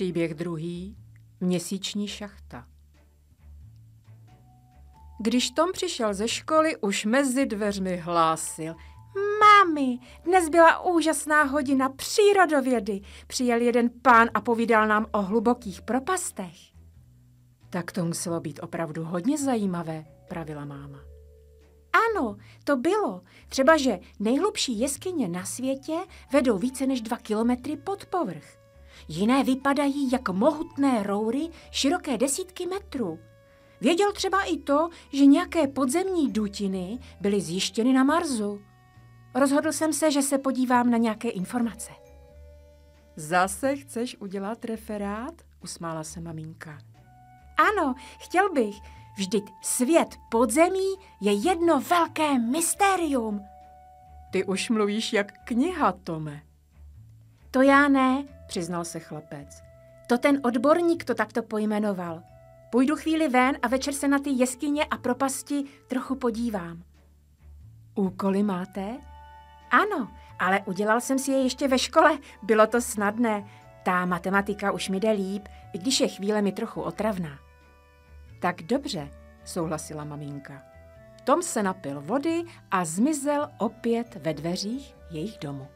Příběh druhý. Měsíční šachta. Když Tom přišel ze školy, už mezi dveřmi hlásil. Mami, dnes byla úžasná hodina přírodovědy. Přijel jeden pán a povídal nám o hlubokých propastech. Tak to muselo být opravdu hodně zajímavé, pravila máma. Ano, to bylo. Třeba, že nejhlubší jeskyně na světě vedou více než dva kilometry pod povrch. Jiné vypadají jako mohutné roury široké desítky metrů. Věděl třeba i to, že nějaké podzemní dutiny byly zjištěny na Marsu. Rozhodl jsem se, že se podívám na nějaké informace. Zase chceš udělat referát? Usmála se maminka. Ano, chtěl bych. Vždyť svět podzemí je jedno velké mystérium. Ty už mluvíš jak kniha, Tome. To já ne, přiznal se chlapec. To ten odborník to takto pojmenoval. Půjdu chvíli ven a večer se na ty jeskyně a propasti trochu podívám. Úkoly máte? Ano, ale udělal jsem si je ještě ve škole. Bylo to snadné. Ta matematika už mi jde líp, i když je chvíle mi trochu otravná. Tak dobře, souhlasila maminka. Tom se napil vody a zmizel opět ve dveřích jejich domu.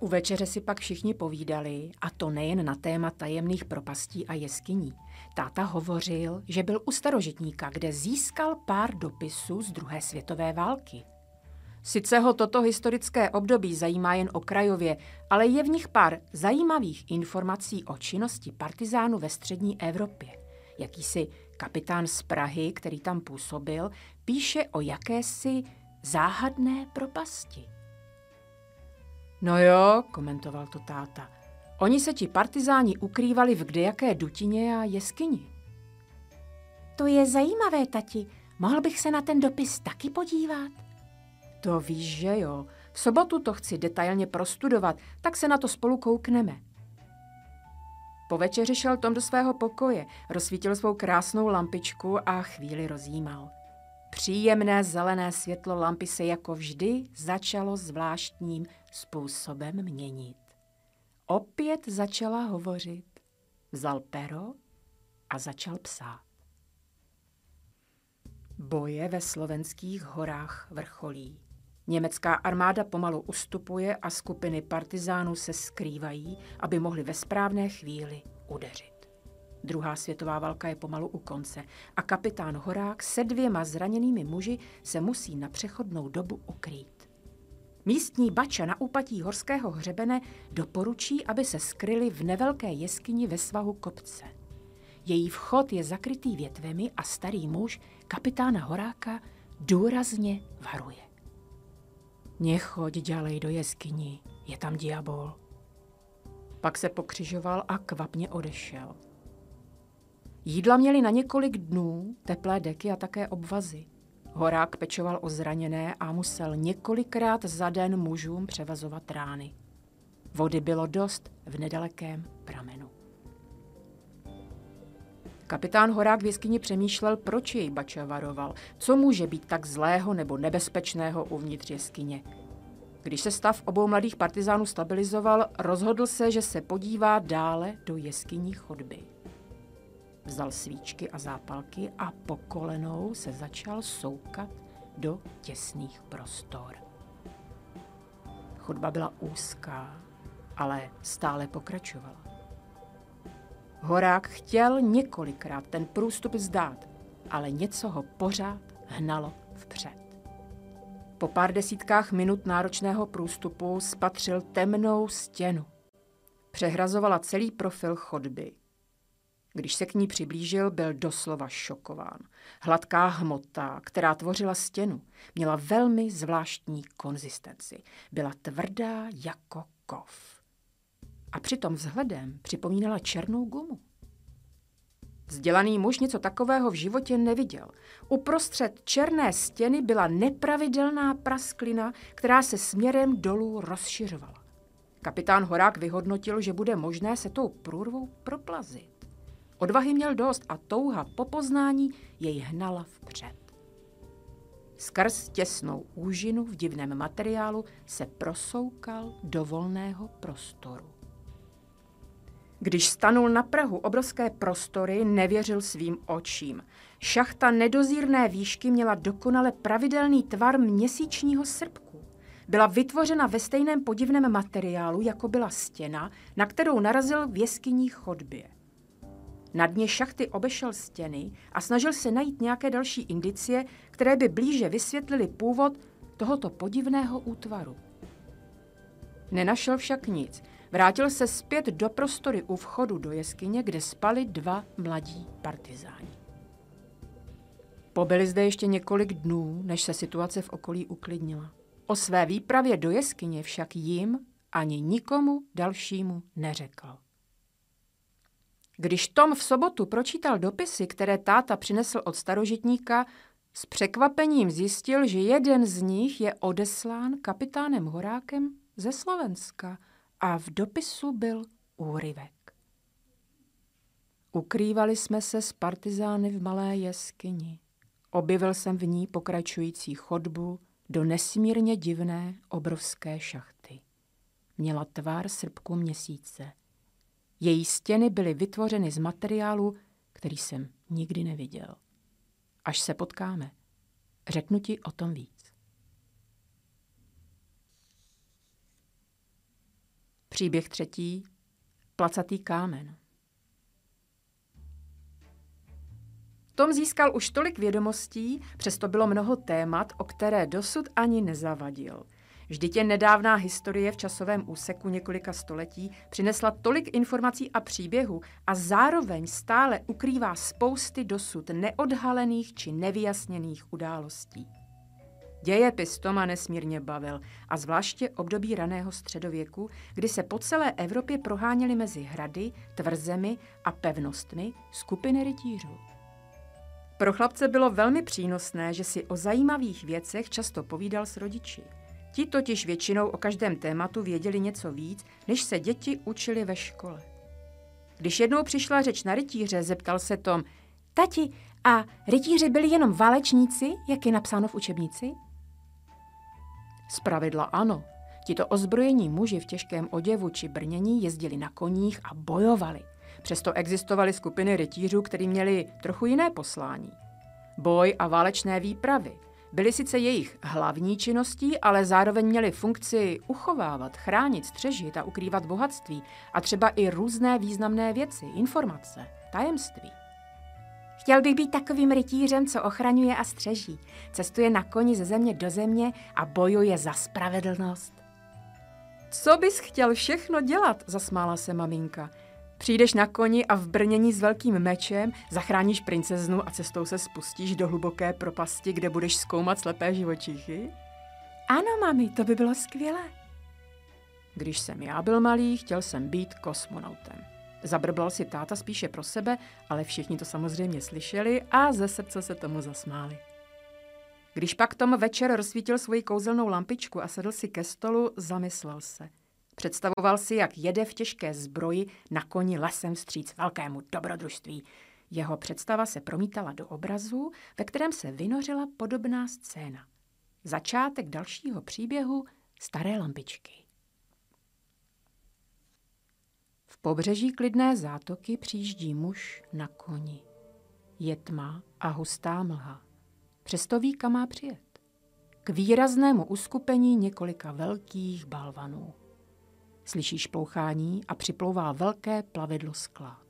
U večeře si pak všichni povídali, a to nejen na téma tajemných propastí a jeskyní. Táta hovořil, že byl u starožitníka, kde získal pár dopisů z druhé světové války. Sice ho toto historické období zajímá jen okrajově, ale je v nich pár zajímavých informací o činnosti partizánů ve střední Evropě. Jakýsi kapitán z Prahy, který tam působil, píše o jakési záhadné propasti. No jo, komentoval to táta. Oni se ti partizáni ukrývali v kdejaké dutině a jeskyni. To je zajímavé, tati. Mohl bych se na ten dopis taky podívat? To víš, že jo. V sobotu to chci detailně prostudovat, tak se na to spolu koukneme. Po večeři šel Tom do svého pokoje, rozsvítil svou krásnou lampičku a chvíli rozjímal. Příjemné zelené světlo lampy se jako vždy začalo zvláštním způsobem měnit. Opět začala hovořit. Vzal pero a začal psát. Boje ve slovenských horách vrcholí. Německá armáda pomalu ustupuje a skupiny partizánů se skrývají, aby mohli ve správné chvíli udeřit. Druhá světová válka je pomalu u konce a kapitán Horák se dvěma zraněnými muži se musí na přechodnou dobu ukrýt. Místní bača na úpatí horského hřebene doporučí, aby se skryli v nevelké jeskyni ve svahu kopce. Její vchod je zakrytý větvemi a starý muž kapitána Horáka důrazně varuje. Nechoď ďalej do jeskyni, je tam diabol. Pak se pokřižoval a kvapně odešel. Jídla měli na několik dnů, teplé deky a také obvazy. Horák pečoval o zraněné a musel několikrát za den mužům převazovat rány. Vody bylo dost v nedalekém pramenu. Kapitán Horák v jeskyni přemýšlel, proč jej Bača varoval, co může být tak zlého nebo nebezpečného uvnitř jeskyně. Když se stav obou mladých partizánů stabilizoval, rozhodl se, že se podívá dále do jeskyní chodby. Vzal svíčky a zápalky a po kolenou se začal soukat do těsných prostor. Chodba byla úzká, ale stále pokračovala. Horák chtěl několikrát ten průstup zdát, ale něco ho pořád hnalo vpřed. Po pár desítkách minut náročného průstupu spatřil temnou stěnu. Přehrazovala celý profil chodby. Když se k ní přiblížil, byl doslova šokován. Hladká hmota, která tvořila stěnu, měla velmi zvláštní konzistenci. Byla tvrdá jako kov. A přitom vzhledem připomínala černou gumu. Vzdělaný muž něco takového v životě neviděl. Uprostřed černé stěny byla nepravidelná prasklina, která se směrem dolů rozšiřovala. Kapitán Horák vyhodnotil, že bude možné se tou průrvou proplazit. Odvahy měl dost a touha po poznání jej hnala vpřed. Skrz těsnou úžinu v divném materiálu se prosoukal do volného prostoru. Když stanul na Prahu obrovské prostory, nevěřil svým očím. Šachta nedozírné výšky měla dokonale pravidelný tvar měsíčního srpku. Byla vytvořena ve stejném podivném materiálu, jako byla stěna, na kterou narazil v jeskyní chodbě. Na dně šachty obešel stěny a snažil se najít nějaké další indicie, které by blíže vysvětlili původ tohoto podivného útvaru. Nenašel však nic. Vrátil se zpět do prostory u vchodu do jeskyně, kde spali dva mladí partizáni. Pobyli zde ještě několik dnů, než se situace v okolí uklidnila. O své výpravě do jeskyně však jim ani nikomu dalšímu neřekl. Když Tom v sobotu pročítal dopisy, které táta přinesl od starožitníka, s překvapením zjistil, že jeden z nich je odeslán kapitánem Horákem ze Slovenska a v dopisu byl úryvek. Ukrývali jsme se s partizány v malé jeskyni. Objevil jsem v ní pokračující chodbu do nesmírně divné obrovské šachty. Měla tvár srpku měsíce. Její stěny byly vytvořeny z materiálu, který jsem nikdy neviděl. Až se potkáme, řeknu ti o tom víc. Příběh třetí. Placatý kámen. Tom získal už tolik vědomostí, přesto bylo mnoho témat, o které dosud ani nezavadil. Vždyť je nedávná historie v časovém úseku několika století přinesla tolik informací a příběhů a zároveň stále ukrývá spousty dosud neodhalených či nevyjasněných událostí. Dějepis Toma nesmírně bavil a zvláště období raného středověku, kdy se po celé Evropě proháněly mezi hrady, tvrzemi a pevnostmi skupiny rytířů. Pro chlapce bylo velmi přínosné, že si o zajímavých věcech často povídal s rodiči. Ti totiž většinou o každém tématu věděli něco víc, než se děti učili ve škole. Když jednou přišla řeč na rytíře, zeptal se Tom, Tati, a rytíři byli jenom válečníci, jak je napsáno v učebnici? Zpravidla ano. Tito ozbrojení muži v těžkém oděvu či brnění jezdili na koních a bojovali. Přesto existovaly skupiny rytířů, kteří měli trochu jiné poslání. Boj a válečné výpravy byly sice jejich hlavní činností, ale zároveň měly funkci uchovávat, chránit, střežit a ukrývat bohatství a třeba i různé významné věci, informace, tajemství. Chtěl bych být takovým rytířem, co ochraňuje a střeží. Cestuje na koni ze země do země a bojuje za spravedlnost. Co bys chtěl všechno dělat, zasmála se maminka. Přijdeš na koni a v brnění s velkým mečem zachráníš princeznu a cestou se spustíš do hluboké propasti, kde budeš zkoumat slepé živočichy? Ano, mami, to by bylo skvělé. Když jsem já byl malý, chtěl jsem být kosmonautem. Zabrbal si táta spíše pro sebe, ale všichni to samozřejmě slyšeli a ze srdce se tomu zasmáli. Když pak Tom večer rozsvítil svoji kouzelnou lampičku a sedl si ke stolu, zamyslel se – Představoval si, jak jede v těžké zbroji na koni lesem vstříc velkému dobrodružství. Jeho představa se promítala do obrazu, ve kterém se vynořila podobná scéna. Začátek dalšího příběhu staré lampičky. V pobřeží klidné zátoky přijíždí muž na koni. Je tma a hustá mlha. Přesto ví, kam má přijet. K výraznému uskupení několika velkých balvanů. Slyší šplouchání a připlouvá velké plavidlo sklad.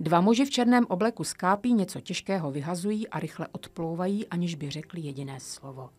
Dva muži v černém obleku skápí něco těžkého vyhazují a rychle odplouvají, aniž by řekli jediné slovo.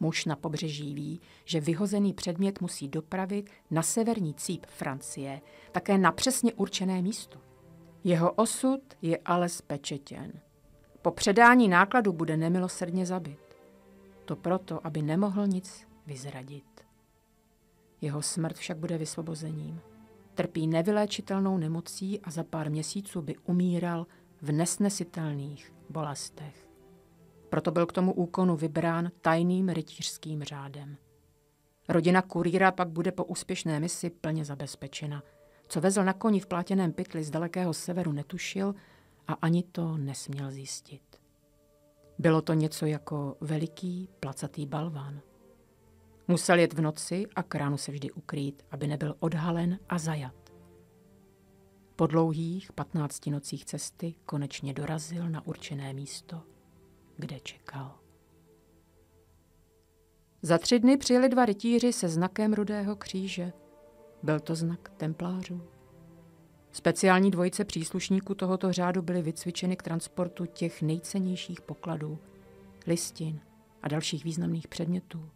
Muž na pobřeží ví, že vyhozený předmět musí dopravit na severní cíp Francie, také na přesně určené místo. Jeho osud je ale spečetěn. Po předání nákladu bude nemilosrdně zabit. To proto, aby nemohl nic vyzradit. Jeho smrt však bude vysvobozením. Trpí nevyléčitelnou nemocí a za pár měsíců by umíral v nesnesitelných bolestech. Proto byl k tomu úkonu vybrán tajným rytířským řádem. Rodina kurýra pak bude po úspěšné misi plně zabezpečena. Co vezl na koni v plátěném pytli z dalekého severu netušil a ani to nesměl zjistit. Bylo to něco jako veliký placatý balván. Musel jet v noci a kránu se vždy ukrýt, aby nebyl odhalen a zajat. Po dlouhých patnácti nocích cesty konečně dorazil na určené místo, kde čekal. Za tři dny přijeli dva rytíři se znakem Rudého kříže. Byl to znak templářů. Speciální dvojice příslušníků tohoto řádu byly vycvičeny k transportu těch nejcennějších pokladů, listin a dalších významných předmětů.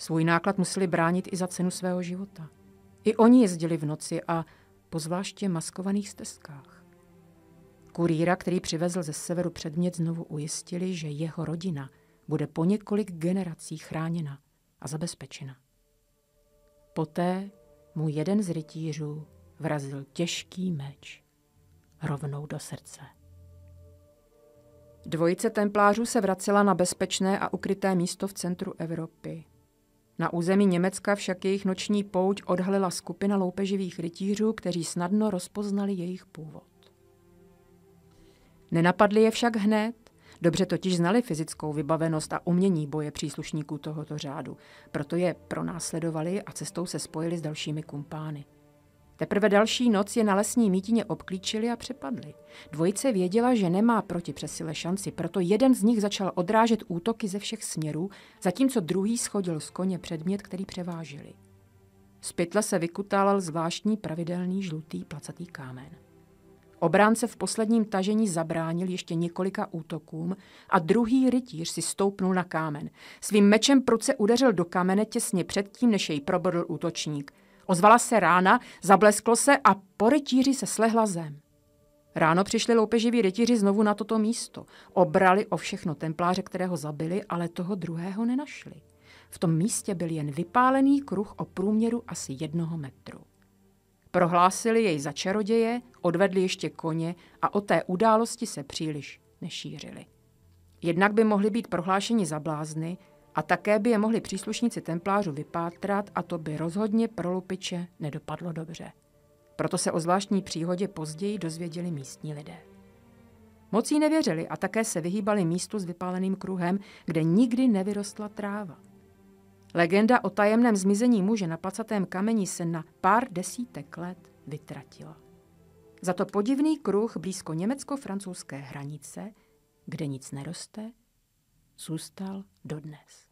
Svůj náklad museli bránit i za cenu svého života. I oni jezdili v noci a po zvláště maskovaných stezkách. Kurýra, který přivezl ze severu předmět, znovu ujistili, že jeho rodina bude po několik generací chráněna a zabezpečena. Poté mu jeden z rytířů vrazil těžký meč rovnou do srdce. Dvojice templářů se vracela na bezpečné a ukryté místo v centru Evropy. Na území Německa však jejich noční pouť odhalila skupina loupeživých rytířů, kteří snadno rozpoznali jejich původ. Nenapadli je však hned, dobře totiž znali fyzickou vybavenost a umění boje příslušníků tohoto řádu, proto je pronásledovali a cestou se spojili s dalšími kumpány. Teprve další noc je na lesní mítině obklíčili a přepadli. Dvojice věděla, že nemá proti přesile šanci, proto jeden z nich začal odrážet útoky ze všech směrů, zatímco druhý schodil z koně předmět, který převážili. Z pytle se vykutálal zvláštní pravidelný žlutý placatý kámen. Obránce v posledním tažení zabránil ještě několika útokům a druhý rytíř si stoupnul na kámen. Svým mečem pruce udeřil do kamene těsně předtím, než jej probodl útočník. Ozvala se rána, zablesklo se a po rytíři se slehla zem. Ráno přišli loupeživí rytíři znovu na toto místo. Obrali o všechno templáře, kterého zabili, ale toho druhého nenašli. V tom místě byl jen vypálený kruh o průměru asi jednoho metru. Prohlásili jej za čaroděje, odvedli ještě koně a o té události se příliš nešířili. Jednak by mohli být prohlášeni za blázny a také by je mohli příslušníci templářů vypátrat a to by rozhodně pro lupiče nedopadlo dobře. Proto se o zvláštní příhodě později dozvěděli místní lidé. Mocí nevěřili a také se vyhýbali místu s vypáleným kruhem, kde nikdy nevyrostla tráva. Legenda o tajemném zmizení muže na placatém kameni se na pár desítek let vytratila. Za to podivný kruh blízko německo-francouzské hranice, kde nic neroste, zůstal dodnes.